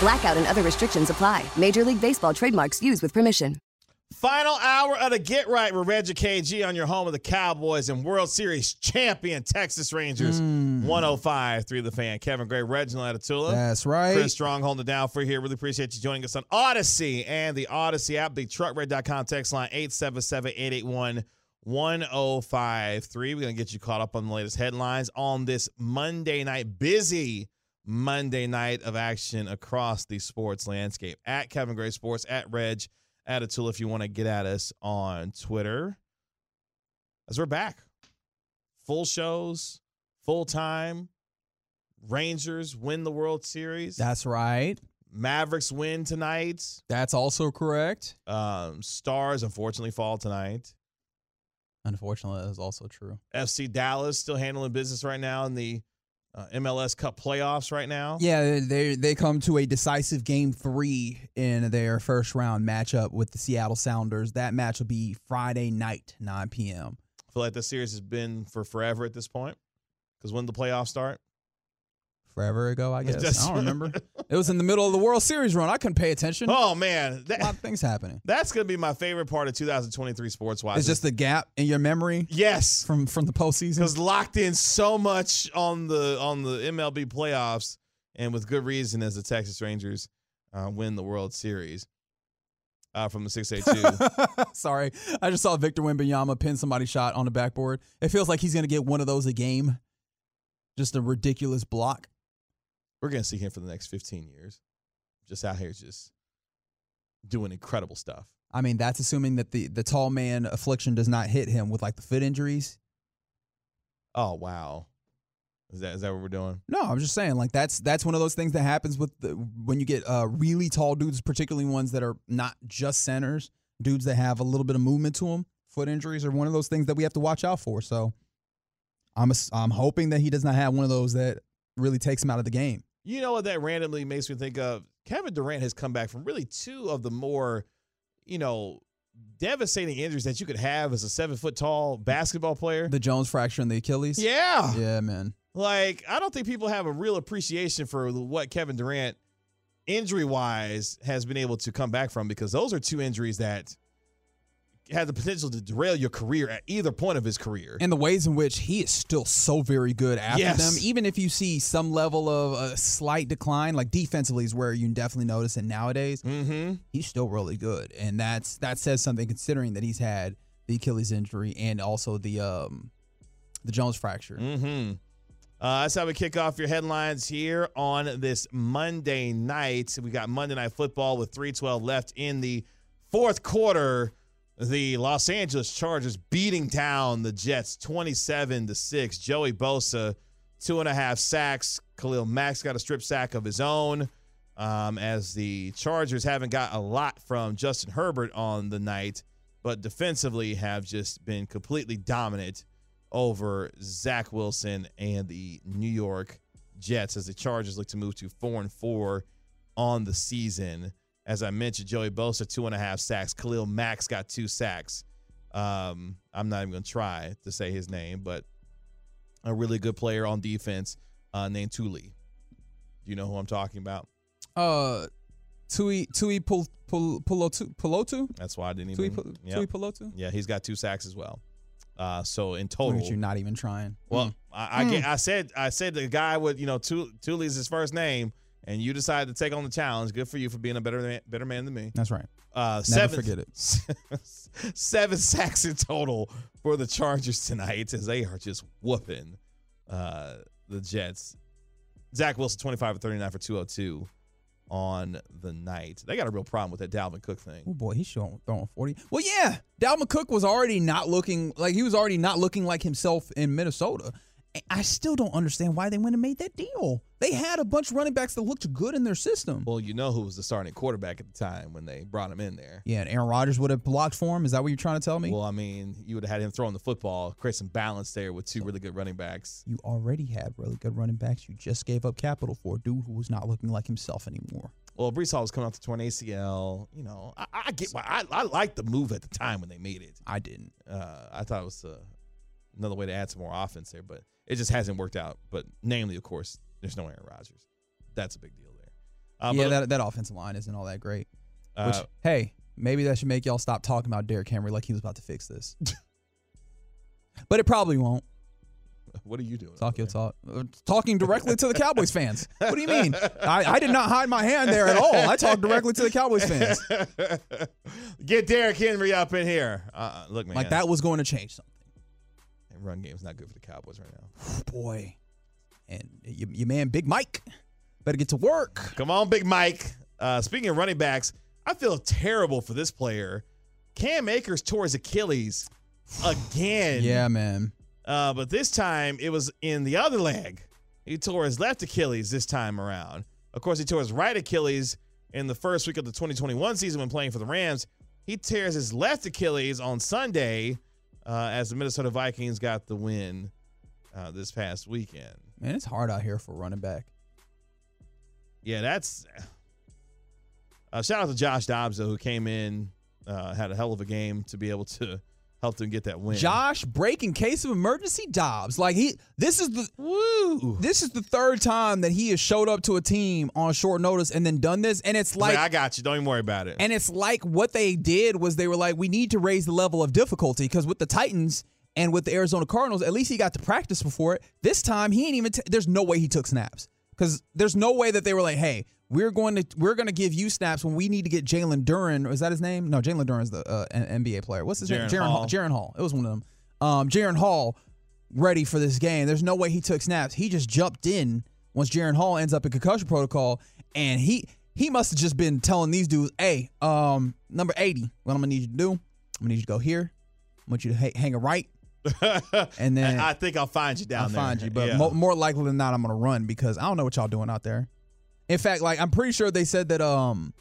Blackout and other restrictions apply. Major League Baseball trademarks used with permission. Final hour of the Get Right with Reggie KG on your home of the Cowboys and World Series champion Texas Rangers. Hmm. 105 through the fan. Kevin Gray, Reginald Atatula. That's right. Chris Strong holding it down for here. Really appreciate you joining us on Audacy and the Audacy app. The truckred.com text line 877 881 1053. We're going to get you caught up on the latest headlines on this Monday night, busy Monday night of action across the sports landscape. At Kevin Gray Sports, at Reg, at Atul if you want to get at us on Twitter. As we're back, full shows, full time. Rangers win the World Series. That's right. Mavericks win tonight. That's also correct. Um, Stars unfortunately fall tonight. Unfortunately, that is also true. FC Dallas still handling business right now in the uh, MLS Cup playoffs right now. Yeah, they they come to a decisive game three in their first round matchup with the Seattle Sounders. That match will be Friday night, 9 p.m. I feel like the series has been for forever at this point. Because when the playoffs start, Forever ago, I guess. That's- I don't remember. it was in the middle of the World Series run. I couldn't pay attention. oh man, a lot of things happening. that's gonna be my favorite part of 2023 sports wise. It's just the gap in your memory yes, from from the postseason. because locked in so much on the on the MLB playoffs, and with good reason as the Texas Rangers uh, win the World Series uh, from the 682. Sorry, I just saw Victor Wembanyama pin somebody shot on the backboard. It feels like he's gonna get one of those a game. Just a ridiculous block. We're gonna see him for the next 15 years, just out here just doing incredible stuff. I mean, that's assuming that the the tall man affliction does not hit him with like the foot injuries. Oh wow, is that is that what we're doing? No, I'm just saying like that's that's one of those things that happens with the, when you get uh, really tall dudes, particularly ones that are not just centers, dudes that have a little bit of movement to them. Foot injuries are one of those things that we have to watch out for. So I'm ass- I'm hoping that he does not have one of those that really takes him out of the game. You know what that randomly makes me think of? Kevin Durant has come back from really two of the more, you know, devastating injuries that you could have as a seven foot tall basketball player. The Jones fracture and the Achilles. yeah. Yeah, man. Like, I don't think people have a real appreciation for what Kevin Durant, injury wise, has been able to come back from because those are two injuries that had the potential to derail your career at either point of his career. And the ways in which he is still so very good after Yes. them, even if you see some level of a slight decline, like defensively is where you definitely notice it nowadays. mm-hmm. He's still really good, and that's that says something considering that he's had the Achilles injury and also the um the Jones fracture. Mm-hmm. Uh, that's how we kick off your headlines here on this Monday night. We got Monday Night Football with 312 left in the fourth quarter. The Los Angeles Chargers beating down the Jets 27 to 6. Joey Bosa, two and a half sacks. Khalil Mack got a strip sack of his own. Um, as the Chargers haven't got a lot from Justin Herbert on the night, but defensively have just been completely dominant over Zach Wilson and the New York Jets as the Chargers look to move to four and four on the season. As I mentioned, Joey Bosa two and a half sacks. Khalil Mack got two sacks. Um, I'm not even going to try to say his name, but a really good player on defense uh, named Tuli. Do you know who I'm talking about? Uh, Tui Tui Pul Pul Pulotu Pulotu That's why I didn't Tui even. Pul- Yep. Tui Pulotu. Yeah, he's got two sacks as well. Uh, so in total, at you not even trying. Well, Mm. I, I, get- I said I said the guy with you know Tu- Tuli's his first name, and you decide to take on the challenge. Good for you for being a better man, better man than me. that's right. Uh, Never seven, forget it. seven sacks in total for the Chargers tonight as they are just whooping uh, the Jets. Zach Wilson, 25 of 39 for 202 on the night. They got a real problem with that Dalvin Cook thing. Oh boy, he's showing throwing 40. Well, yeah, Dalvin Cook was already not looking like he was already not looking like himself in Minnesota. I still don't understand why they went and made that deal. They had a bunch of running backs that looked good in their system. Well, you know who was the starting quarterback at the time when they brought him in there. Yeah, and Aaron Rodgers would have blocked for him. Is that what you're trying to tell me? Well, I mean, you would have had him throwing the football, create some balance there with two really good running backs. you already had really good running backs. You just gave up capital for a dude who was not looking like himself anymore. Well, Breece Hall was coming off the torn ACL. You know, I, I get why I, I liked the move at the time when they made it. I didn't. Uh, I thought it was uh, another way to add some more offense there, but it just hasn't worked out. But namely, of course, there's no Aaron Rodgers. That's a big deal there. Uh, yeah, that, that offensive line isn't all that great. Which, uh, hey, maybe that should make y'all stop talking about Derrick Henry like he was about to fix this. but it probably won't. what are you doing? Talk your talk. Uh, Talking directly to the Cowboys fans. What do you mean? I, I did not hide my hand there at all. I talked directly to the Cowboys fans. Get Derrick Henry up in here. Uh, look, man. Like that was going to change something. Run game's not good for the Cowboys right now. Boy. And your, your man, Big Mike, better get to work. Come on, Big Mike. Uh, speaking of running backs, I feel terrible for this player. Cam Akers tore his Achilles again. Yeah, man. Uh, but this time it was in the other leg. He tore his left Achilles this time around. Of course, he tore his right Achilles in the first week of the 2021 season when playing for the Rams. He tears his left Achilles on Sunday uh, as the Minnesota Vikings got the win uh, this past weekend. Man, it's hard out here for running back. Yeah, that's. Uh, shout out to Josh Dobbs, though, who came in, uh, had a hell of a game to be able to help him get that win. Josh break in case of emergency Dobbs. Like he this is the Woo! this is the third time that he has showed up to a team on short notice and then done this. And it's Like, like I got you. Don't even worry about it. And it's like what they did was they were like, we need to raise the level of difficulty because with the Titans and with the Arizona Cardinals, at least he got to practice before it. This time he ain't even. T- there's no way he took snaps because there's no way that they were like, hey, we're going to we're going to give you snaps when we need to get Jalen Duren. Is that his name? No, Jalen Duren's the uh, NBA player. What's his name? Jaren Jaron Hall. Jaren Hall. It was one of them. Um, Jaren Hall ready for this game. There's no way he took snaps. He just jumped in once Jaren Hall ends up in concussion protocol, and he he must have just been telling these dudes, "Hey, um, number eighty, what I'm gonna need you to do? I'm gonna need you to go here. I want you to ha- hang a right, and then I think I'll find you down there. I'll there. find you. But Yeah. mo- more likely than not, I'm gonna run because I don't know what y'all doing out there. In fact, like I'm pretty sure they said that um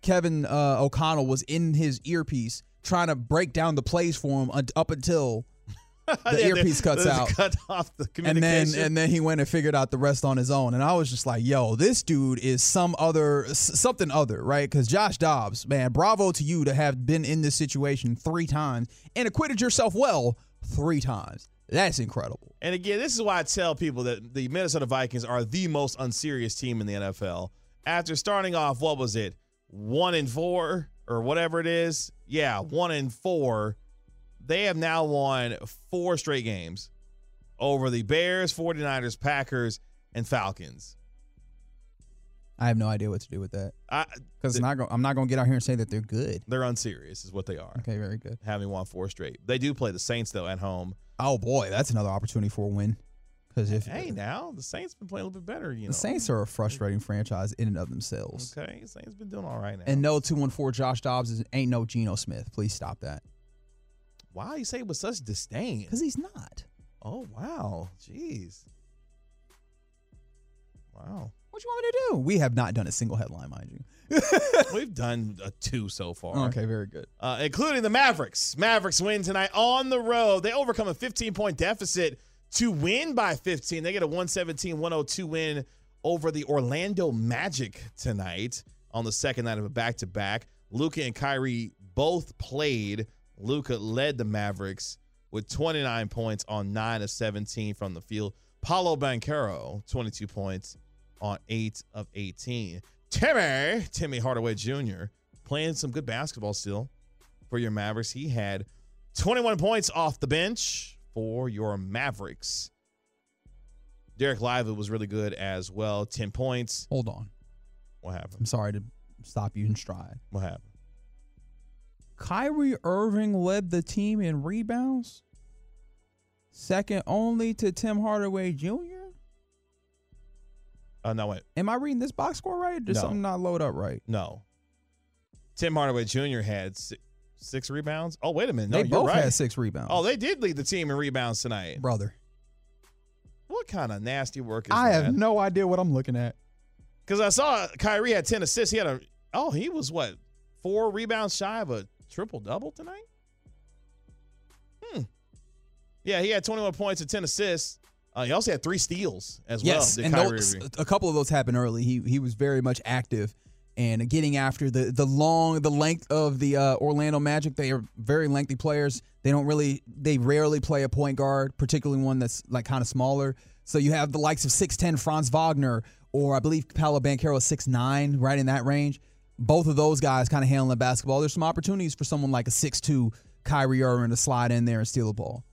Kevin uh, O'Connell was in his earpiece trying to break down the plays for him up until the Yeah, earpiece cuts out. Cut off the and then communication. and then he went and figured out the rest on his own and i was just like yo this dude is some other something other right because josh dobbs man bravo to you to have been in this situation three times and acquitted yourself well three times that's incredible And again, this is why I tell people that the Minnesota Vikings are the most unserious team in the NFL. After starting off, what was it, one and four or whatever it is? Yeah, one and four. They have now won four straight games over the Bears, 49ers, Packers, and Falcons. I have no idea what to do with that I, because not go- i'm not going to get out here and say that they're good they're unserious, is what they are. okay very good Having won four straight. They do play the Saints, though, at home. oh boy that's another opportunity for a win because if Hey, now, the Saints been playing a little bit better, you know. the saints are a frustrating franchise in and of themselves Okay, Saints been doing all right now. and no 214 josh dobbs is, ain't no Geno smith please stop that Why you say it with such disdain? because he's not Oh wow, jeez, wow. What you want me to do? We have not done a single headline, mind you. We've done a two so far. Okay, very good. uh, including the Mavericks. Mavericks win tonight on the road. They overcome a 15 point deficit to win by 15. They get a 117 102 win over the Orlando Magic tonight on the second night of a back to back. Luka and Kyrie both played. Luka led the Mavericks with 29 points on 9 of 17 from the field. Paolo Banchero, 22 points on 8 of 18. Timmy, Timmy Hardaway Jr., playing some good basketball still for your Mavericks. He had 21 points off the bench for your Mavericks. Dereck Lively was really good as well. 10 points. Hold on. What happened? I'm sorry to stop you in stride. What happened? Kyrie Irving led the team in rebounds, second only to Tim Hardaway Jr. Uh, no, wait. Am I reading this box score right? Did No. something not load up right? No. Tim Hardaway Jr. had six, six rebounds. Oh, wait a minute. No, they you're both right. had six rebounds. Oh, they did lead the team in rebounds tonight. brother. What kind of nasty work is that? I that? have no idea what I'm looking at. Because I saw Kyrie had 10 assists. He had a, oh, he was what, four rebounds shy of a triple double tonight? Hmm. Yeah, he had 21 points and 10 assists. Uh, he also had three steals as Yes, well. and those, a couple of those happened early. He he was very much active and getting after the the long the length of the uh, Orlando Magic. They are very lengthy players. They don't really they rarely play a point guard, particularly one that's like kind of smaller. So you have the likes of 6'10 Franz Wagner or I believe Paolo Banchero is 6'9, right in that range. Both of those guys kind of handling the basketball. There's some opportunities for someone like a six two Kyrie Irving to slide in there and steal the ball.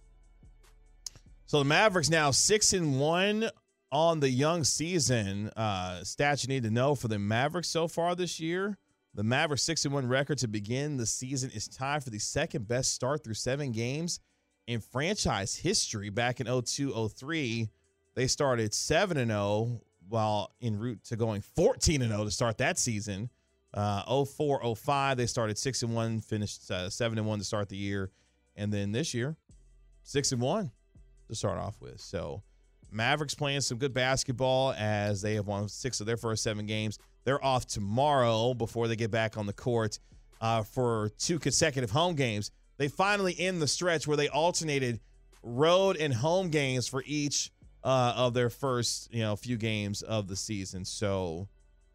So the Mavericks now six and one on the young season. Uh, stats you need to know for the Mavericks so far this year. The Mavericks six and one record to begin the season is tied for the second best start through seven games in franchise history. Back in 02-03, they started seven and zero while en route to going fourteen and zero to start that season. Uh, 04-05, they started six and one, finished uh, seven and one to start the year, and then this year, six and one to start off with. So Mavericks playing some good basketball as they have won six of their first seven games. They're off tomorrow before they get back on the court uh, for two consecutive home games. They finally end the stretch where they alternated road and home games for each uh, of their first you know few games of the season. So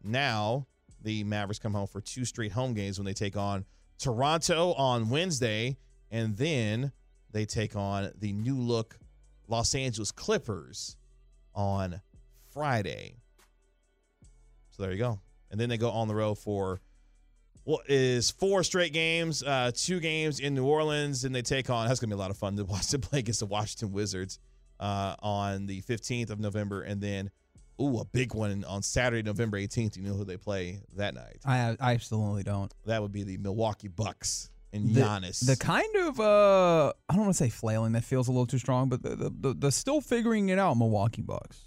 now the Mavericks come home for two straight home games when they take on Toronto on Wednesday, and then they take on the new look Los Angeles Clippers on Friday. So there you go. And then they go on the road for what is four straight games, uh, two games in New Orleans, and they take on. That's gonna be a lot of fun to watch them play against the Washington Wizards uh, on the 15th of November, and then ooh, a big one on Saturday, November 18th. You know who they play that night? I I absolutely don't. That would be the Milwaukee Bucks and the, Giannis. The kind of uh I don't want to say flailing, that feels a little too strong, but the the, the, the still figuring it out Milwaukee Bucks,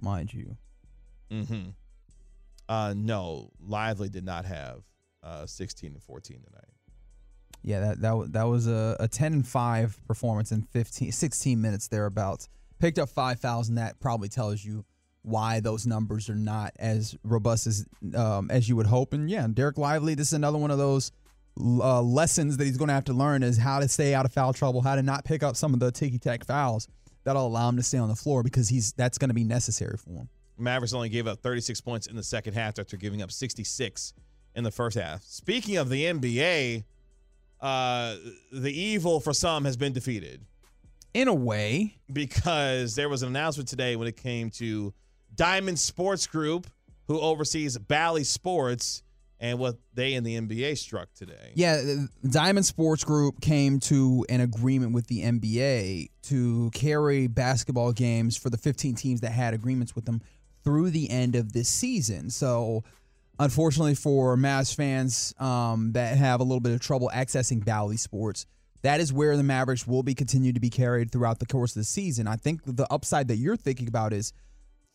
mind you. Mm-hmm. Uh, no, Lively did not have uh, 16 and 14 tonight. Yeah, that that that was a, a 10 and 5 performance in 15 16 minutes thereabouts. Picked up 5,000 that probably tells you why those numbers are not as robust as um, as you would hope. And yeah, Dereck Lively, this is another one of those uh, lessons that he's going to have to learn is how to stay out of foul trouble, how to not pick up some of the ticky tack fouls that'll allow him to stay on the floor because he's that's going to be necessary for him. Mavericks only gave up 36 points in the second half after giving up 66 in the first half. Speaking of the NBA, uh, the evil for some has been defeated In a way, because there was an announcement today when it came to Diamond Sports Group, who oversees Bally Sports, and what they and the NBA struck today. Yeah, Diamond Sports Group came to an agreement with the NBA to carry basketball games for the 15 teams that had agreements with them through the end of this season. So, unfortunately for Mavs fans um, that have a little bit of trouble accessing Bally Sports, that is where the Mavericks will be continued to be carried throughout the course of the season. I think the upside that you're thinking about is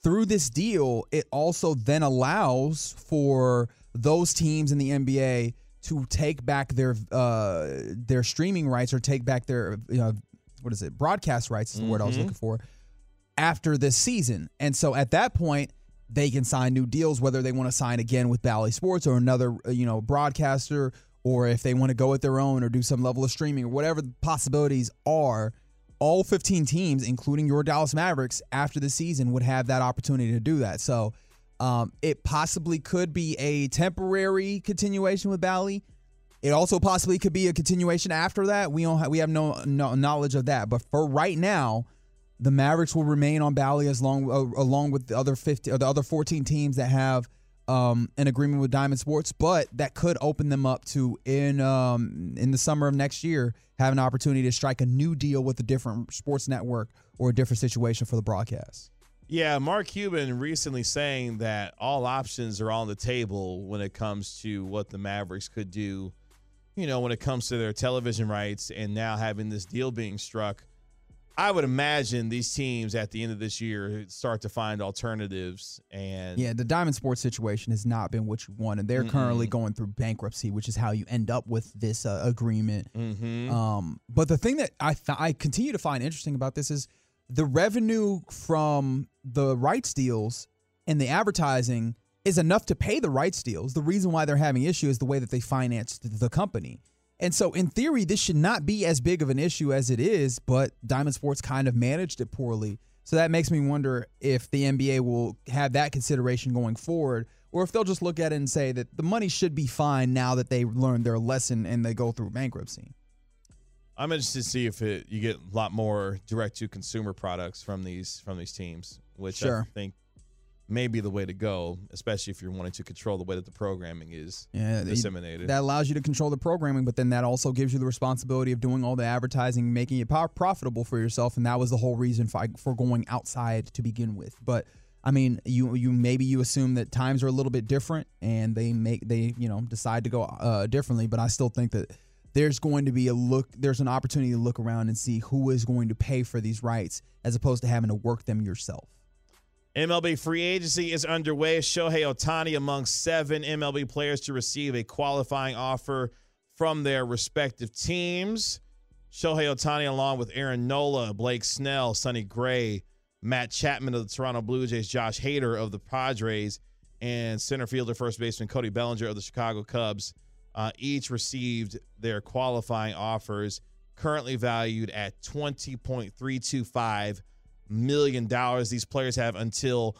through this deal, it also then allows for those teams in the NBA to take back their uh, their streaming rights or take back their you know, what is it broadcast rights is the word I was looking for after this season. And so at that point, they can sign new deals, whether they want to sign again with Bally Sports or another uh, you know broadcaster, or if they want to go with their own or do some level of streaming or whatever the possibilities are all 15 teams, including your Dallas Mavericks, after the season would have that opportunity to do that. So um, it possibly could be a temporary continuation with Bally. It also possibly could be a continuation after that. We don't have, we have no, no knowledge of that. But for right now, the Mavericks will remain on Bally as long uh, along with the other 50 or the other 14 teams that have um, an agreement with Diamond Sports, but that could open them up to in um, in the summer of next year have an opportunity to strike a new deal with a different sports network or a different situation for the broadcast. Yeah, Mark Cuban recently saying that all options are on the table when it comes to what the Mavericks could do you know, when it comes to their television rights and now having this deal being struck, I would imagine these teams at the end of this year start to find alternatives and Yeah, the Diamond Sports situation has not been what you want, and they're currently going through bankruptcy, which is how you end up with this uh, agreement. Mhm. Um, but the thing that I th- I continue to find interesting about this is the revenue from the rights deals and the advertising is enough to pay the rights deals. The reason why they're having issue is the way that they financed the company. And so, in theory, this should not be as big of an issue as it is, but Diamond Sports kind of managed it poorly. So that makes me wonder if the NBA will have that consideration going forward, or if they'll just look at it and say that the money should be fine now that they learned their lesson and they go through bankruptcy. I'm interested to see if it, you get a lot more direct to consumer products from these from these teams, which I think may be the way to go, especially if you're wanting to control the way that the programming is Yeah, disseminated. That allows you to control the programming, but then that also gives you the responsibility of doing all the advertising, making it profitable for yourself, and that was the whole reason for, for going outside to begin with. But I mean, you you maybe you assume that times are a little bit different, and they make they you know decide to go uh, differently. But I still think that there's going to be a look, there's an opportunity to look around and see who is going to pay for these rights, as opposed to having to work them yourself. MLB free agency is underway. Shohei Ohtani among seven MLB players to receive a qualifying offer from their respective teams. Shohei Ohtani, along with Aaron Nola, Blake Snell, Sonny Gray, Matt Chapman of the Toronto Blue Jays, Josh Hader of the Padres, and center fielder, first baseman Cody Bellinger of the Chicago Cubs, uh, each received their qualifying offers, currently valued at twenty point three two five million dollars. These players have until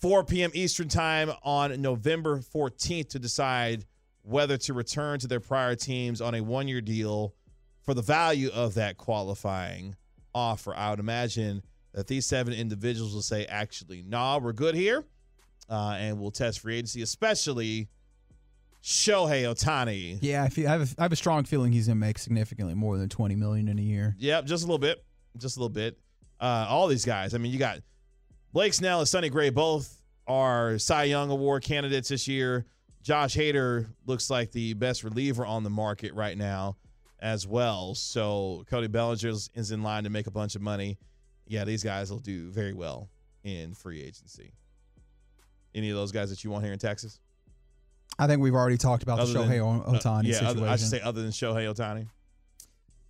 4 p.m. Eastern time on November 14th to decide whether to return to their prior teams on a one-year deal for the value of that qualifying offer. I would imagine that these seven individuals will say, "Actually, nah, we're good here," uh, and we'll test free agency, especially Shohei Ohtani. Yeah, I, feel, I, have a, I have a strong feeling he's going to make significantly more than 20 million in a year. Yep, just a little bit. Just a little bit. Uh, all these guys. I mean, you got Blake Snell and Sonny Gray both are Cy Young Award candidates this year. Josh Hader looks like the best reliever on the market right now as well. So Cody Bellinger is- is in line to make a bunch of money. Yeah, these guys will do very well in free agency. Any of those guys that you want here in Texas? I think we've already talked about the Other than- Shohei uh, Ohtani yeah, situation. other, I should say other than Shohei Ohtani.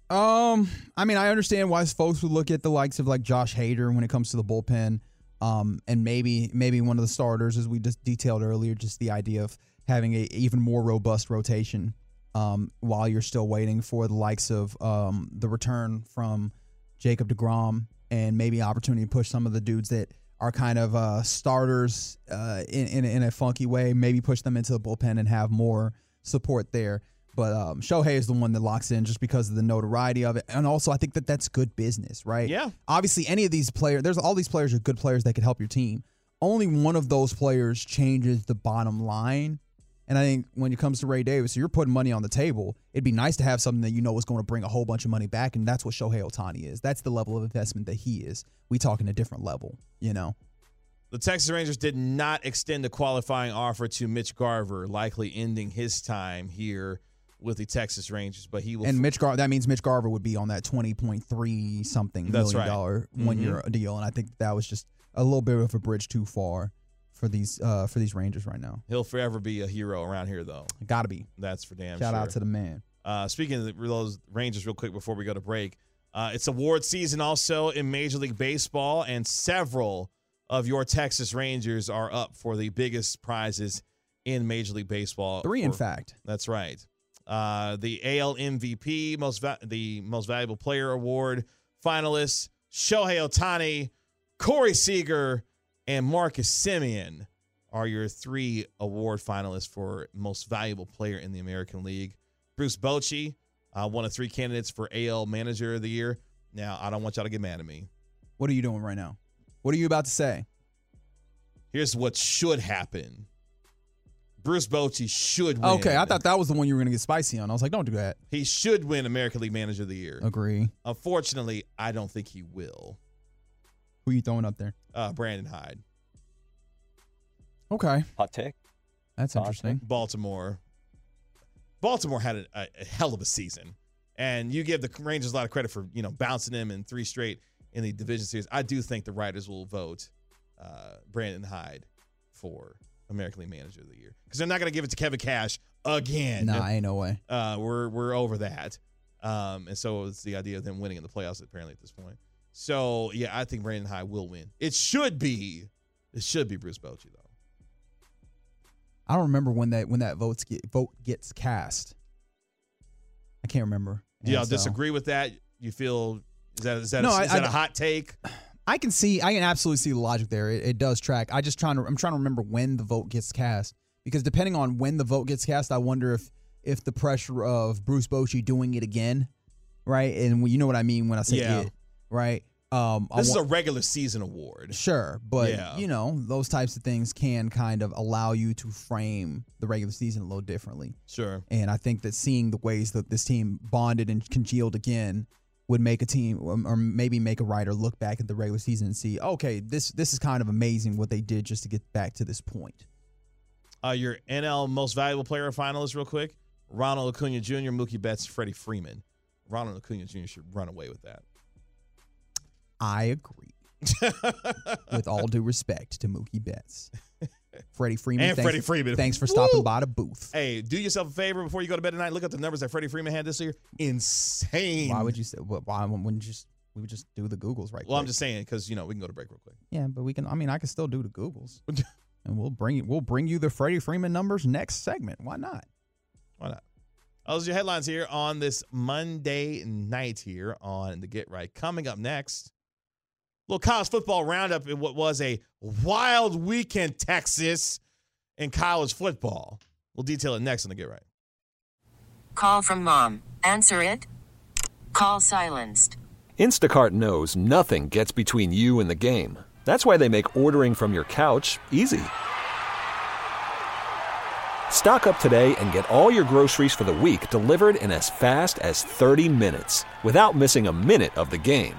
Um, I mean, I understand why folks would look at the likes of like Josh Hader when it comes to the bullpen, um, and maybe maybe one of the starters, as we just detailed earlier, just the idea of having a even more robust rotation, um, while you're still waiting for the likes of um the return from Jacob Degrom and maybe opportunity to push some of the dudes that are kind of uh starters uh in in, a- in a funky way, maybe push them into the bullpen and have more support there. But um, Shohei is the one that locks in just because of the notoriety of it, and also I think that that's good business, right? Yeah. Obviously, any of these players, there's all these players are good players that could help your team. Only one of those players changes the bottom line, and I think when it comes to Ray Davis, you're putting money on the table. It'd be nice to have something that you know is going to bring a whole bunch of money back, and that's what Shohei Ohtani is. That's the level of investment that he is. We talking a different level, you know. The Texas Rangers did not extend a qualifying offer to Mitch Garver, likely ending his time here with the Texas Rangers. But he will. And Mitch Gar that means Mitch Garver would be on that twenty point three something That's million right. dollar one year mm-hmm. deal, and I think that was just a little bit of a bridge too far for these uh for these Rangers right now. he'll forever be a hero around here, though. Got to be. That's for damn sure. Shout sure. out to the man. Uh, speaking of those Rangers, real quick before we go to break, uh, it's award season also in Major League Baseball, and several of your Texas Rangers are up for the biggest prizes in Major League Baseball. Three, in fact. That's right. Uh, the AL MVP, most va- the most valuable player award finalists: Shohei Ohtani, Corey Seager, and Marcus Semien are your three award finalists for most valuable player in the American League. Bruce Bochy, uh, one of three candidates for AL Manager of the Year. Now, I don't want y'all to get mad at me. What are you doing right now? What are you about to say? Here's what should happen. Bruce Bochy should win. Okay, I thought that was the one you were going to get spicy on. I was like, don't do that. he should win American League Manager of the Year. Agree. Unfortunately, I don't think he will. Who you throwing up there? Uh, Brandon Hyde, Okay, Hot take. that's Hot interesting. Baltimore. Baltimore had a, a, a hell of a season, and you give the Rangers a lot of credit for you know bouncing them in three straight in the division series. I do think the writers will vote uh, Brandon Hyde for American League Manager of the Year because they're not going to give it to Kevin Cash again. Nah, ain't no way. Uh, we're we're over that. Um, and so it's the idea of them winning in the playoffs apparently at this point. So yeah, I think Brandon Hyde will win. It should be, it should be Bruce Bochy though. I don't remember when that when that votes get, vote gets cast. I can't remember. Do y'all so- disagree with that? You feel is that is that, No, a, I- is that I- a hot take? I can see, I can absolutely see the logic there. It, it does track. I just trying to, I'm trying to remember when the vote gets cast because depending on when the vote gets cast, I wonder if if the pressure of Bruce Bochy doing it again, right? And you know what I mean when I say Yeah. it, right? Um, This is a regular season award. Sure, but Yeah. you know those types of things can kind of allow you to frame the regular season a little differently. Sure. And I think that seeing the ways that this team bonded and congealed again would make a team, um, or maybe make a writer look back at the regular season and see, okay, this this is kind of amazing what they did just to get back to this point. Uh, your NL Most Valuable Player finalist, real quick: Ronald Acuna Jr., Mookie Betts, Freddie Freeman. Ronald Acuna Jr. should run away with that. I agree. With all due respect to Mookie Betts, Freddie Freeman, And thanks, Freddie Freeman. thanks for stopping Woo! by the booth. Hey, do yourself a favor before you go to bed tonight. Look at the numbers that Freddie Freeman had this year. Insane. Why would you say? Why wouldn't you just we would just do the Googles right? Well, I'm just saying because you know we can go to break real quick. Yeah, but we can. I mean, I can still do the Googles, and we'll bring you. We'll bring you the Freddie Freeman numbers next segment. Why not? Why not? Oh, Those are your headlines here on this Monday night here on the Get Right. Coming up next, little college football roundup in what was a wild weekend, Texas, in college football. We'll detail it next on the Get Right. Call from mom. Answer it. Call silenced. Instacart knows nothing gets between you and the game. That's why they make ordering from your couch easy. Stock up today and get all your groceries for the week delivered in as fast as 30 minutes without missing a minute of the game.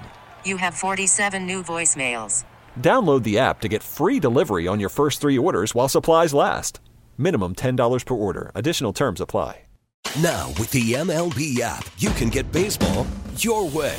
You have 47 new voicemails. Download the app to get free delivery on your first three orders while supplies last. Minimum $10 per order. Additional terms apply. Now, with the MLB app, you can get baseball your way.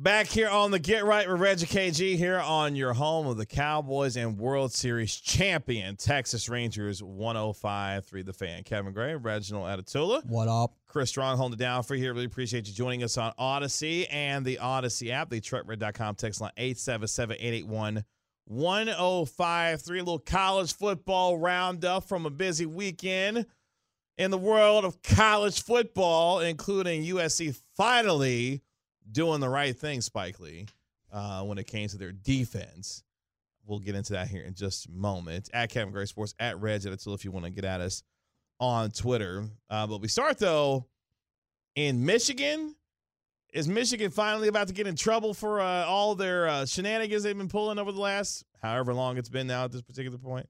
Back here on the Get Right with Reggie KG here on your home of the Cowboys and World Series champion Texas Rangers 105.3 The Fan. Kevin Gray, Reginald Atatula. What up? Chris Strong holding it down for you here. Really appreciate you joining us on Audacy and the Audacy app, the truckred.com text line 877-881-1053. A little college football roundup from a busy weekend in the world of college football, including USC finally doing the right thing, Spike Lee, uh, when it came to their defense. We'll get into that here in just a moment. At Kevin Gray Sports, at Reg Until if you want to get at us on Twitter. Uh, but we start though in Michigan. Is Michigan finally about to get in trouble for uh, all their uh, shenanigans they've been pulling over the last however long it's been now at this particular point?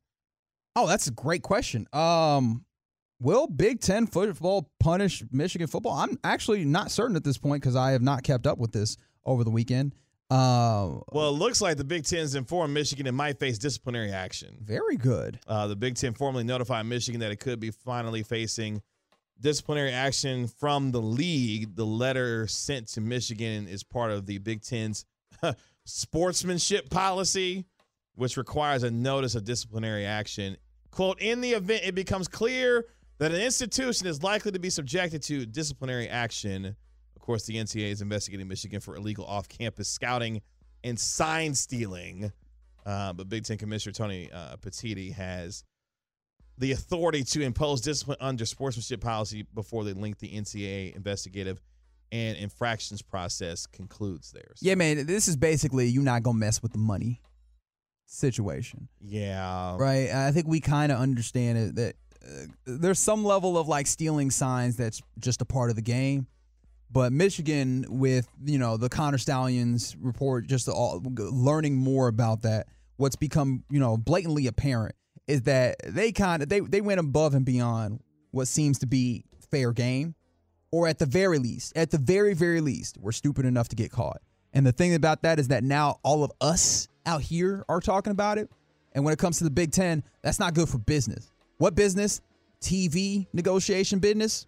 Oh, that's a great question. Um, will Big Ten football punish Michigan football? I'm actually not certain at this point because I have not kept up with this over the weekend. Uh, Well, it looks like the Big Ten's informed Michigan it might face disciplinary action. very good. Uh, the Big Ten formally notified Michigan that it could be finally facing disciplinary action from the league. The letter sent to Michigan is part of the Big Ten's sportsmanship policy, which requires a notice of disciplinary action. Quote, in the event it becomes clear that an institution is likely to be subjected to disciplinary action. Of course, the NCAA is investigating Michigan for illegal off campus scouting and sign stealing. Uh, but Big Ten Commissioner Tony uh, Petitti has the authority to impose discipline under sportsmanship policy before they link the NCAA investigative and infractions process concludes theirs. Yeah, man. This is basically you not gonna mess with the money situation, Yeah. right? I think we kind of understand it that there's some level of like stealing signs that's just a part of the game, But Michigan, with you know the Connor Stalions report, just all, learning more about that, what's become you know blatantly apparent is that they kind of they they went above and beyond what seems to be fair game, or at the very least, at the very very least, we're stupid enough to get caught. And the thing about that is that now all of us out here are talking about it. And when it comes to the Big Ten, that's not good for business. What business? TV negotiation business.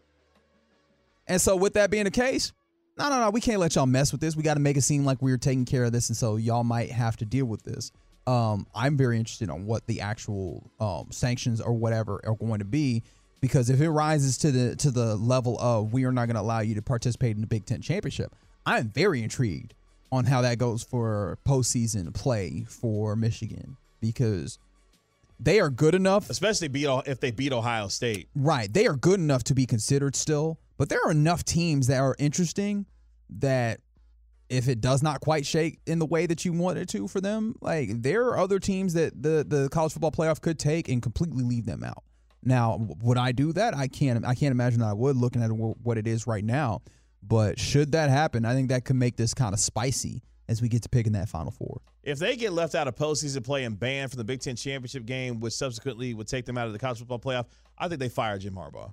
And so, with that being the case, no, no, no, we can't let y'all mess with this. We got to make it seem like we're taking care of this, and so y'all might have to deal with this. Um, I'm very interested on what the actual um, sanctions or whatever are going to be, because if it rises to the to the level of we are not going to allow you to participate in the Big Ten championship, I'm very intrigued on how that goes for postseason play for Michigan because they are good enough especially beat if they beat Ohio State. Right, they are good enough to be considered still, but there are enough teams that are interesting that if it does not quite shake in the way that you want it to for them, like there are other teams that the the college football playoff could take and completely leave them out. Now, would I do that? I can't. I can't imagine that I would, looking at what it is right now. But should that happen, I think that could make this kind of spicy as we get to picking that Final Four. If they get left out of postseason play and banned from the Big Ten championship game, which subsequently would take them out of the college football playoff, I think they fire Jim Harbaugh.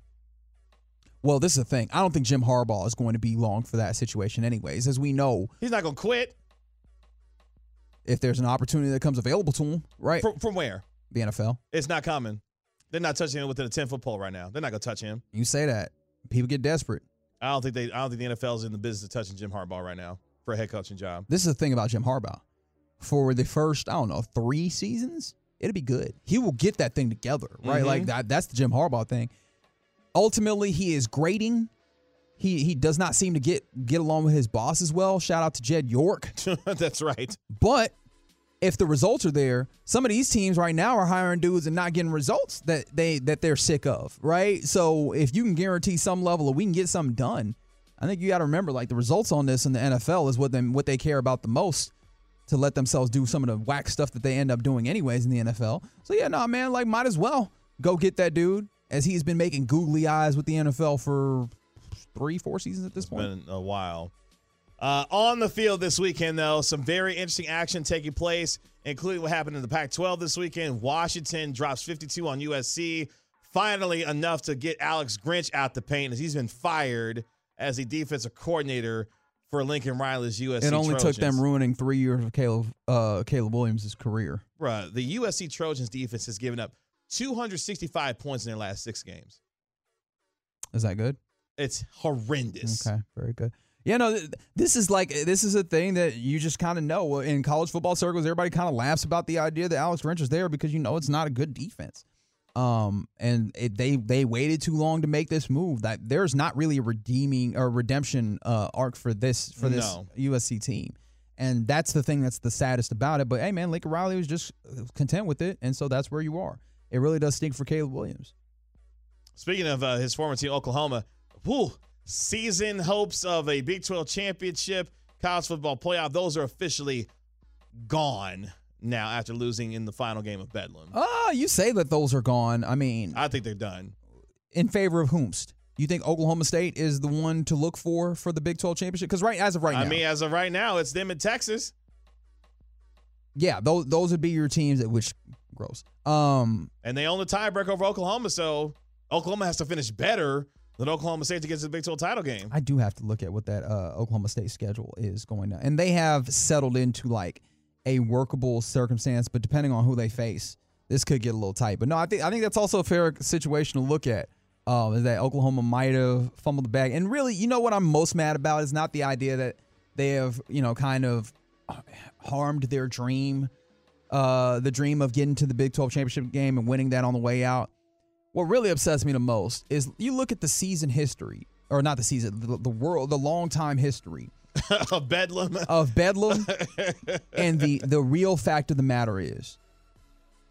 Well, this is the thing. I don't think Jim Harbaugh is going to be long for that situation, anyways. As we know, he's not going to quit. If there's an opportunity that comes available to him, right? From, from where? The NFL. It's not coming. They're not touching him within a ten foot pole right now. They're not going to touch him. You say that. People get desperate. I don't think they. I don't think the NFL is in the business of touching Jim Harbaugh right now for a head coaching job. This is the thing about Jim Harbaugh. For the first, I don't know, three seasons, it'll be good. He will get that thing together, right? Mm-hmm. Like that. That's the Jim Harbaugh thing. Ultimately, he is grading. He he does not seem to get get along with his boss as well. Shout out to Jed York. that's right. But if the results are there, some of these teams right now are hiring dudes and not getting results that they that they're sick of, right? So if you can guarantee some level of we can get something done, I think you got to remember like the results on this in the NFL is what them what they care about the most to let themselves do some of the whack stuff that they end up doing anyways in the NFL. So yeah, no nah, man, like might as well go get that dude as he's been making googly eyes with the NFL for three, four seasons at this it's point. Been a while. Uh, on the field this weekend, though, some very interesting action taking place, including what happened in the Pac 12 this weekend. Washington drops 52 on USC. Finally, enough to get Alex Grinch out the paint as he's been fired as the defensive coordinator for Lincoln Riley's USC. It only Trojans. took them ruining three years of Caleb uh, Caleb Williams' career. Bruh, the USC Trojans defense has given up 265 points in their last six games. Is that good? It's horrendous. Okay, very good. Yeah, no, this is like this is a thing that you just kind of know in college football circles. Everybody kind of laughs about the idea that Alex Grinch is there because you know it's not a good defense. Um, and it, they they waited too long to make this move. That there's not really a redeeming or redemption uh, arc for this for this No. USC team, and that's the thing that's the saddest about it. But hey, man, Lincoln Riley was just content with it, and so that's where you are. It really does stink for Caleb Williams. Speaking of uh, his former team, Oklahoma, whew, season hopes of a Big 12 championship, college football playoff, those are officially gone now after losing in the final game of Bedlam. Oh, you say that those are gone. I mean, I think they're done. in favor of whomst? You think Oklahoma State is the one to look for for the Big 12 championship? Because right as of right now, I mean, as of right now, it's them in Texas. yeah, those those would be your teams that which gross. Um, and they own the tiebreaker over Oklahoma. So Oklahoma has to finish better than Oklahoma State to get to the Big 12 title game. I do have to look at what that uh, Oklahoma State schedule is going on, and they have settled into like a workable circumstance. But depending on who they face, this could get a little tight. But no, I think I think that's also a fair situation to look at. Um, is that Oklahoma might have fumbled the bag, and really, you know what I'm most mad about is not the idea that they have you know kind of harmed their dream, uh, the dream of getting to the Big 12 championship game and winning that on the way out. What really upsets me the most is you look at the season history, or not the season, the, the world, the long time history of Bedlam. of Bedlam, and the the real fact of the matter is,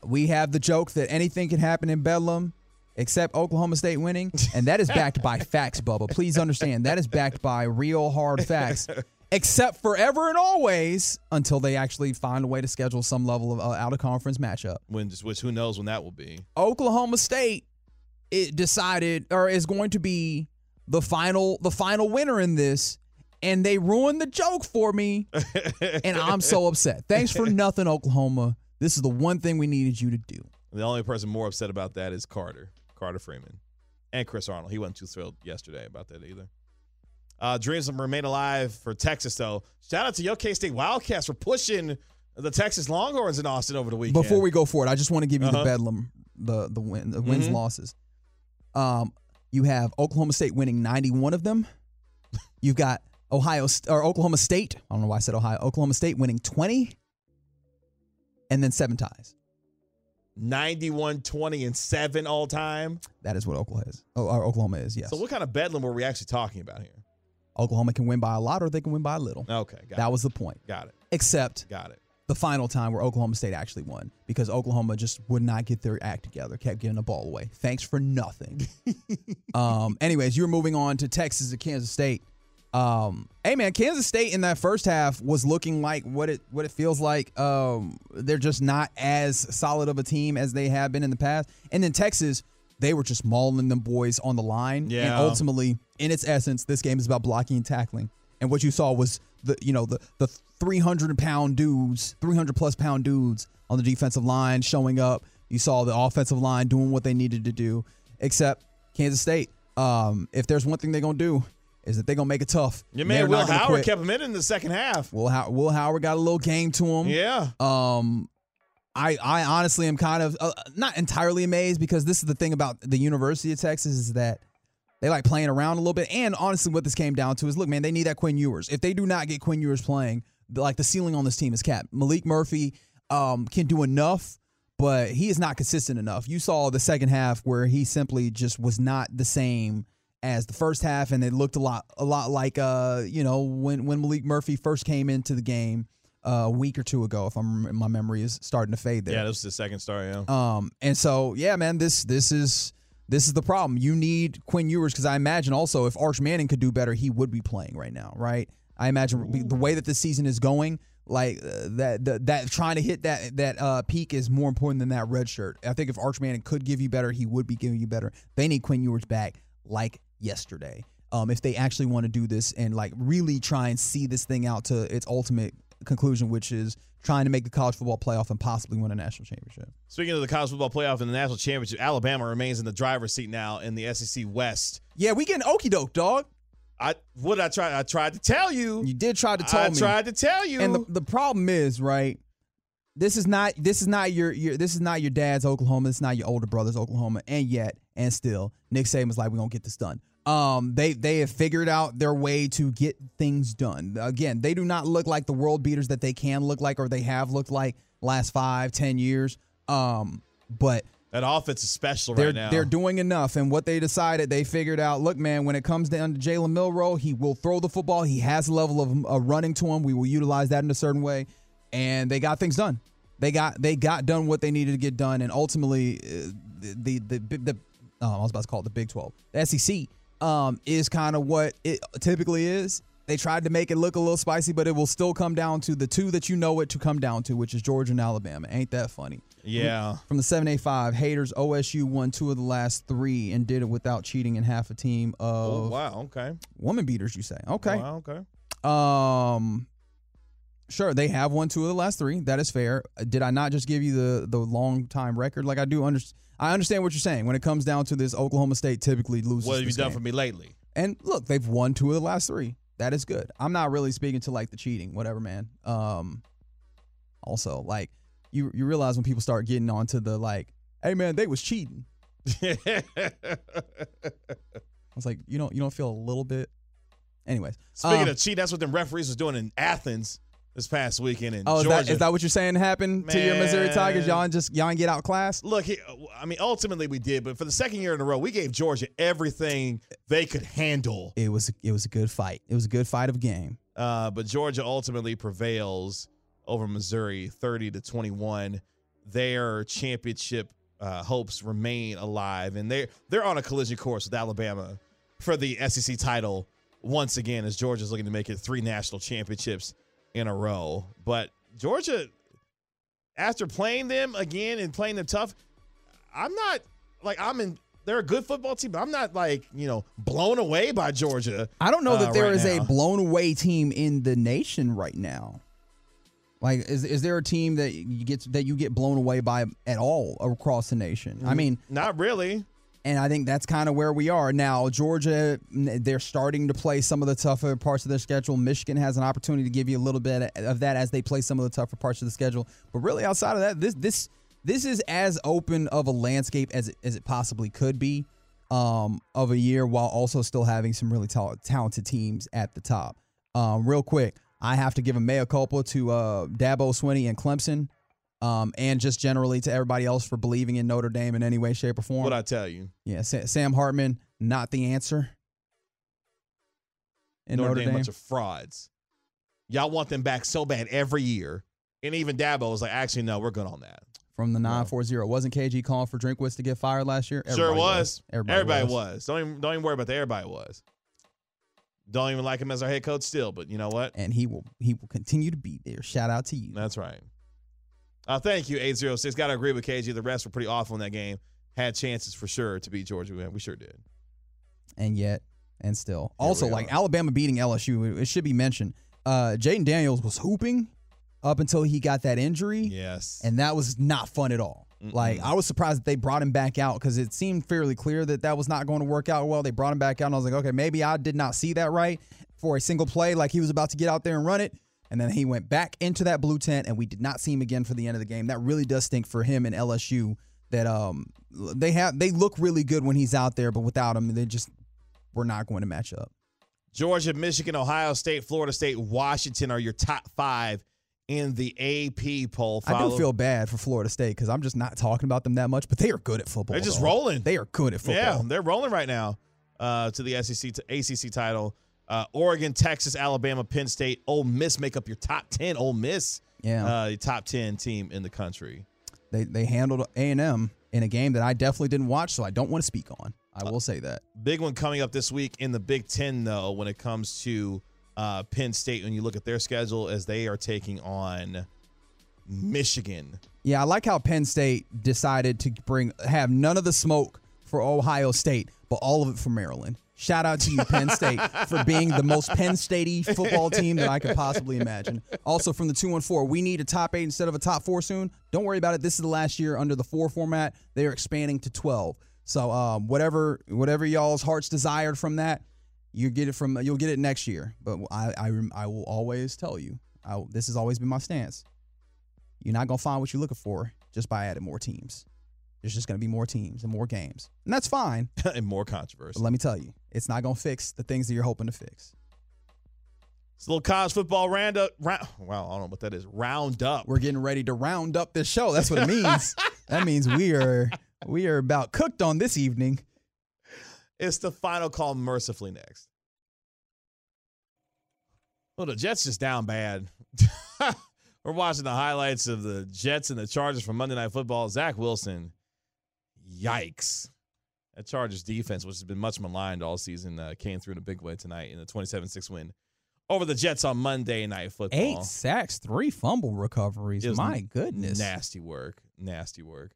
we have the joke that anything can happen in Bedlam, except Oklahoma State winning, and that is backed by facts, Bubba. Please understand that is backed by real hard facts. Except forever and always until they actually find a way to schedule some level of uh, out of conference matchup. when, which who knows when that will be. Oklahoma State it decided or is going to be the final the final winner in this, and they ruined the joke for me, and I'm so upset. Thanks for nothing, Oklahoma. This is the one thing we needed you to do. The only person more upset about that is Carter, Carter Freeman, and Chris Arnold. He wasn't too thrilled yesterday about that either. Uh, dreams of remain alive for Texas, though. Shout out to your K State Wildcats for pushing the Texas Longhorns in Austin over the weekend. Before we go forward, I just want to give you Uh-huh. the bedlam, the the win, the wins Mhm. losses. Um, you have Oklahoma State winning 91 of them. You've got Ohio or Oklahoma State. I don't know why I said Ohio. Oklahoma State winning 20, and then seven ties. 91, 20, and 7 all time. That is what Oklahoma is. Oh, or Oklahoma is. Yes. So, what kind of bedlam were we actually talking about here? Oklahoma can win by a lot, or they can win by a little. Okay, got that it. was the point. Got it. Except Got it. the final time where Oklahoma State actually won because Oklahoma just would not get their act together, kept giving the ball away. Thanks for nothing. um, anyways, you're moving on to Texas and Kansas State. Um, hey man, Kansas State in that first half was looking like what it what it feels like. Um, they're just not as solid of a team as they have been in the past. And then Texas, they were just mauling them boys on the line. And Yeah. ultimately, in its essence, this game is about blocking and tackling. And what you saw was the you know the the 300 pound dudes, 300 plus pound dudes on the defensive line showing up. You saw the offensive line doing what they needed to do. Except Kansas State, um, if there's one thing they're gonna do, is that they're gonna make it tough. Your man Will Howard quit. kept him in in the second half. Will, How- Will Howard got a little game to him. Yeah. Um, I I honestly am kind of uh, not entirely amazed because this is the thing about the University of Texas is that they like playing around a little bit. And honestly, what this came down to is, look, man, they need that Quinn Ewers. If they do not get Quinn Ewers playing, like the ceiling on this team is capped. Maalik Murphy um can do enough. But he is not consistent enough. You saw the second half where he simply just was not the same as the first half, and it looked a lot, a lot like, uh, you know, when when Maalik Murphy first came into the game uh, a week or two ago. If I'm my memory is starting to fade there. Yeah, this is the second star, yeah. Um, and so yeah, man, this this is this is the problem. You need Quinn Ewers because I imagine also if Arch Manning could do better, he would be playing right now, right? I imagine the way that this season is going, like uh, that that that trying to hit that that uh, peak is more important than that red shirt. I think if Arch Manning could give you better, he would be giving you better. They need Quinn Ewers back like yesterday. Um, if they actually want to do this and like really try and see this thing out to its ultimate conclusion, which is trying to make the college football playoff and possibly win a national championship. Speaking of the college football playoff and the national championship, Alabama remains in the driver's seat now in the SEC West. Yeah, we getting okey doke, dog. I what did I try? I tried to tell you. You did try to tell I me. tried to tell you. And the, the problem is, right? This is not this is not your, your this is not your dad's Oklahoma. It's not your older brother's Oklahoma. And yet, and still, Nick Saban's like, we're gonna get this done. Um, they they have figured out their way to get things done. Again, they do not look like the world beaters that they can look like or they have looked like last five, ten years. Um, but that offense is special right now. they're doing enough, and what they decided, they figured out. Look, man, when it comes down to Jalen Milroe, he will throw the football. He has a level of uh, running to him. We will utilize that in a certain way, and they got things done. They got they got done what they needed to get done, and ultimately, uh, the the the, the oh, I was about to call it the Big Twelve, the SEC, um, is kind of what it typically is. They tried to make it look a little spicy, but it will still come down to the two that you know it to come down to, which is Georgia and Alabama. Ain't that funny? yeah. From the 785, haters, OSU won two of the last three and did it without cheating in half a team Oh of wow. Okay. woman beaters, you say. Okay. Wow, okay. Um sure, they have won two of the last three. That is fair. Did I not just give you the the long time record? Like I do understand I understand what you're saying. When it comes down to this, Oklahoma State typically loses. What have you done game. for me lately? And look, they've won two of the last three. That is good. I'm not really speaking to like the cheating, whatever, man. Um also, like you you realize when people start getting onto the like, hey man, they was cheating. I was like, you don't you don't feel a little bit anyways. Speaking um, of cheat, that's what them referees was doing in Athens this past weekend in Oh, is Georgia. that, is that what you're saying happened to your Missouri Tigers? Y'all just y'all get out class? Look, he, I mean, ultimately we did, but for the second year in a row, we gave Georgia everything they could handle. It was it was a good fight. It was a good fight of game. Uh, but Georgia ultimately prevails over Missouri, thirty to twenty-one. Their championship uh, hopes remain alive, and they're they're on a collision course with Alabama for the SEC title once again, as Georgia's looking to make it three national championships in a row. But Georgia, after playing them again and playing them tough, I'm not like I'm in they're a good football team, but I'm not like you know blown away by Georgia. I don't know uh, that there right is a blown away team in the nation right now. Like, is is there a team that you get that you get blown away by at all across the nation? I mean, Not really. And I think that's kind of where we are now. Georgia, they're starting to play some of the tougher parts of their schedule. Michigan has an opportunity to give you a little bit of that as they play some of the tougher parts of the schedule. But really, outside of that, this this this is as open of a landscape as it, as it possibly could be um, of a year, while also still having some really ta- talented teams at the top. Um, real quick, I have to give a mea culpa to uh, Dabo Swinney and Clemson. Um, and just generally to everybody else for believing in Notre Dame in any way, shape, or form. What I tell you, Yeah, Sa- Sam Hartman, not the answer. In Notre, Notre, Dame, Dame, bunch of frauds. Y'all want them back so bad every year, and even Dabo was like, actually, no, we're good on that. from the nine four zero. Wasn't KG calling for Drinkwitz to get fired last year? sure Everybody was. Everybody, was. was. Don't even don't even worry about that. Everybody was. Don't even like him as our head coach still, but you know what? and he will he will continue to be there. Shout out to you. That's right. Uh, thank you, 806. Got to agree with KG. The rest were pretty awful in that game. Had chances for sure to beat Georgia. We sure did. And yet, and still, also like. Alabama beating LSU. It, should be mentioned. Uh, Jayden Daniels was hooping up until he got that injury. Yes. and that was not fun at all. Like I was surprised that they brought him back out because it seemed fairly clear that that was not going to work out well. They brought him back out, and I was like, okay, maybe I did not see that right for a single play. Like he was about to get out there and run it, and then he went back into that blue tent, and we did not see him again for the end of the game. That really does stink for him and LSU. That um they have they look really good when he's out there, but without him, they just we're not going to match up. Georgia, Michigan, Ohio State, Florida State, Washington are your top five in the AP poll. I do feel bad for Florida State because I'm just not talking about them that much, but they are good at football. They're just though. rolling. They are good at football. Yeah, they're rolling right now uh, to the SEC to ACC title. Uh, Oregon, Texas, Alabama, Penn State, Ole Miss make up your top ten. Ole Miss, Yeah. uh, top ten team in the country. They they handled A and M in a game that I definitely didn't watch, so I don't want to speak on. I Uh, will say that. Big one coming up this week in the Big Ten, though, when it comes to uh, Penn State. When you look at their schedule, as they are taking on Michigan. Yeah, I like how Penn State decided to bring have none of the smoke for Ohio State, but all of it for Maryland. Shout out to you, Penn State, for being the most Penn Statey football team that I could possibly imagine. Also, from the 214, we need a top eight instead of a top four soon. Don't worry about it. This is the last year under the four format. They are expanding to twelve. So, um, whatever whatever y'all's hearts desired from that, you get it from you'll get it next year. But I I, I will always tell you, I, this has always been my stance. You're not gonna find what you're looking for just by adding more teams. There's just gonna be more teams and more games, and that's fine. and more controversy. But let me tell you, it's not gonna fix the things that you're hoping to fix. It's a little college football roundup. Round, wow, I don't know what that is. Round up. We're getting ready to round up this show. That's what it means. that means we are we are about cooked on this evening. It's the final call mercifully next. Well, the Jets just down bad. We're watching the highlights of the Jets and the Chargers from Monday Night Football. Zach Wilson, yikes. That Chargers defense, which has been much maligned all season, uh, came through in a big way tonight in the 27 6 win over the Jets on Monday Night Football. Eight sacks, three fumble recoveries. My goodness. Nasty work. Nasty work.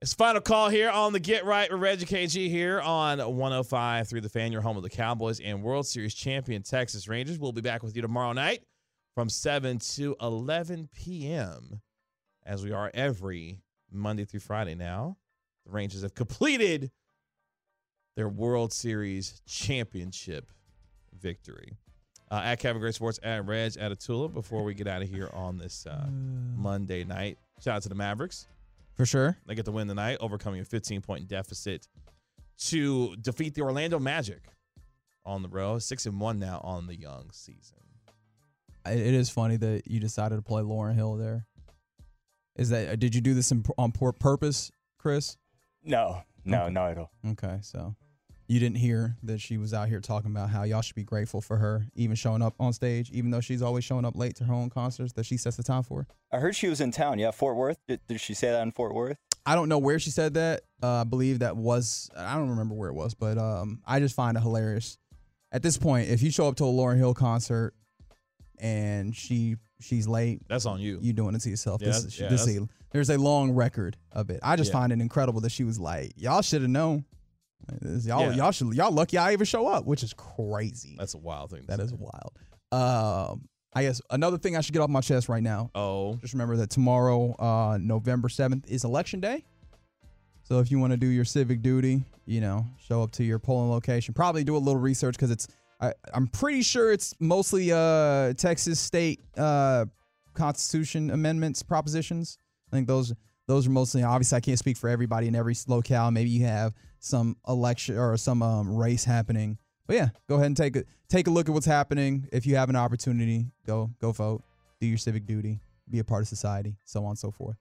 It's final call here on the Get Right with Reggie KG here on 105 through the fan, your home of the Cowboys and World Series champion Texas Rangers. We'll be back with you tomorrow night from 7 to 11 p.m. as we are every Monday through Friday now. The Rangers have completed their World Series championship victory. Uh, at Kevin Gray Sports, at Reg, at Atula, before we get out of here on this uh, Monday night. Shout out to the Mavericks. For sure. They get the win tonight, overcoming a 15 point deficit to defeat the Orlando Magic on the road. Six and one now on the young season. It is funny that you decided to play Lauryn Hill there. Is that did you do this in, on pur- purpose, Chris? No, no, not at all. Okay, so you didn't hear that she was out here talking about how y'all should be grateful for her even showing up on stage, even though she's always showing up late to her own concerts that she sets the time for. I heard she was in town. Yeah, Fort Worth. Did, did she say that in Fort Worth? I don't know where she said that. Uh, I believe that was I don't remember where it was, but um, I just find it hilarious. At this point, if you show up to a Lauryn Hill concert and she she's late, That's on you. you doing it to yourself. Yeah, this, is- yeah, this that's- a, there's a long record of it. I just Yeah. find it incredible that she was like, y'all should have known. Y'all, Yeah. y'all should y'all lucky I even show up, which is crazy. That's a wild thing. That is say. wild. Um, I guess another thing I should get off my chest right now. Oh, Just remember that tomorrow, uh, November seventh, is election day. So if you want to do your civic duty, you know, show up to your polling location. Probably do a little research because it's. I, I'm pretty sure it's mostly uh, Texas state uh, Constitution amendments propositions. I think those those are mostly. Obviously, I can't speak for everybody in every locale. Maybe you have some election or some um, race happening. But yeah, go ahead and take a take a look at what's happening. If you have an opportunity, go go vote, do your civic duty, be a part of society, so on and so forth.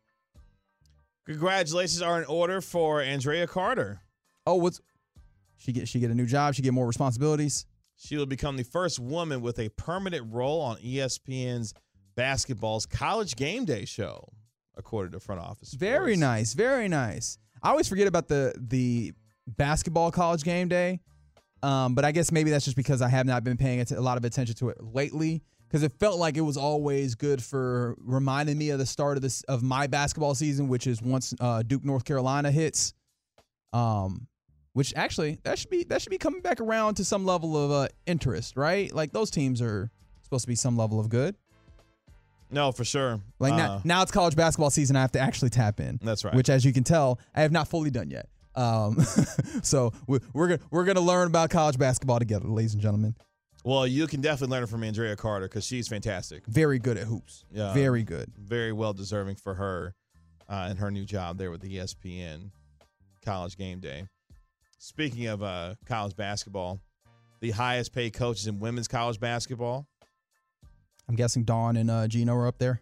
congratulations are in order for Andraya Carter. Oh, what's she get? She get a new job. She get more responsibilities. She will become the first woman with a permanent role on ESPN's basketball's College Game Day show, according to front office. Very nice, very nice. I always forget about the the basketball college game day, um, but I guess maybe that's just because I have not been paying a lot of attention to it lately. Because it felt like it was always good for reminding me of the start of this of my basketball season, which is once uh, Duke North Carolina hits. Um, which actually that should be that should be coming back around to some level of uh, interest, right? Like those teams are supposed to be some level of good. No, for sure. Like Uh, now, now it's college basketball season. I have to actually tap in. That's right. Which, as you can tell, I have not fully done yet. Um, so we're we're gonna we're gonna learn about college basketball together, ladies and gentlemen. Well, you can definitely learn it from Andraya Carter because she's fantastic. Very good at hoops. Yeah. Very good. Very well deserving for her uh, and her new job there with the ESPN College Game Day. Speaking of uh, college basketball, the highest paid coaches in women's college basketball, I'm guessing Dawn and uh, Gino are up there.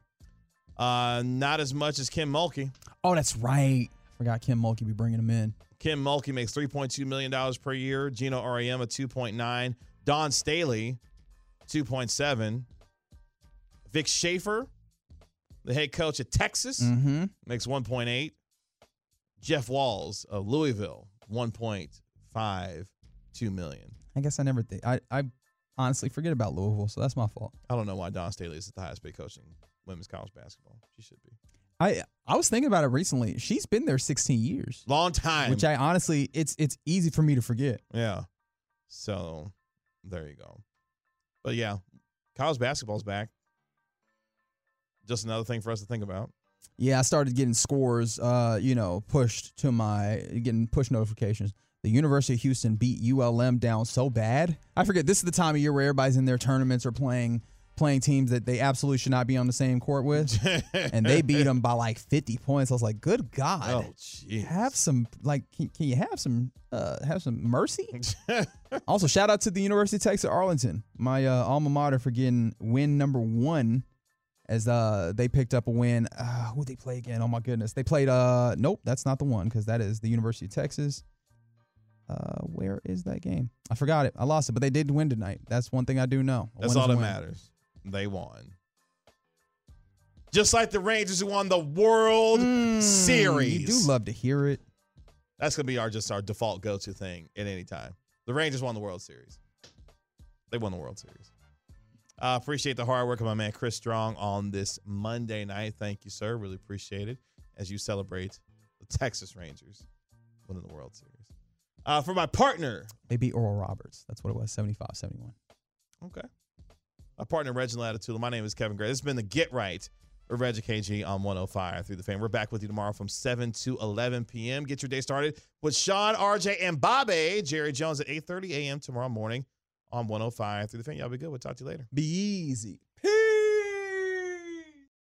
uh, not as much as Kim Mulkey. Oh, that's right. I forgot Kim Mulkey be bringing them in. Kim Mulkey makes $3.2 million per year. Gino Auriemma, 2.9. Dawn Staley, 2.7. Vic Schaefer, the head coach at Texas, Mm-hmm. makes 1.8. Jeff Walz of Louisville, 1.52 million. I guess I never think. I I honestly forget about Louisville, so that's my fault. I don't know why Dawn Staley is the highest paid coach in women's college basketball. She should be. I I was thinking about it recently. She's been there 16 years, Long time. which I honestly it's it's easy for me to forget. yeah. So there you go. But yeah, college basketball's back. Just another thing for us to think about. Yeah, I started getting scores, uh, you know, pushed to my getting push notifications. The University of Houston beat ULM down so bad. I forget this is the time of year where everybody's in their tournaments or playing playing teams that they absolutely should not be on the same court with, and they beat them by like 50 points. I was like, good God, Oh, have some like, can, can you have some uh, have some mercy? also, shout out to the University of Texas at Arlington, my uh, alma mater, for getting win number one as uh they picked up a win. Uh, who they play again? Oh my goodness, they played. Uh, nope, that's not the one because that is the University of Texas. Uh, where is that game? I forgot it. I lost it, but they did win tonight. That's one thing I do know. A That's all that win. matters. They won. Just like the Rangers who won the World Series. Mm, You do love to hear it. That's gonna be our just our default go-to thing at any time. The Rangers won the World Series. They won the World Series. Uh, appreciate the hard work of my man Chris Strong on this Monday night. Thank you, sir. Really appreciate it as you celebrate the Texas Rangers winning the World Series. Uh, for my partner, They beat Oral Roberts. That's what it was. 75 71. Okay. My partner, Reginald Latitude. My name is Kevin Gray. This has been the Get Right with Reggie KG on 105 through the fan. We're back with you tomorrow from 7 to 11 p.m. Get your day started with Sean, RJ, and Bobby. Jerry Jones at 8.30 a.m. tomorrow morning on 105 through the fan. Y'all be good. We'll talk to you later. Be easy.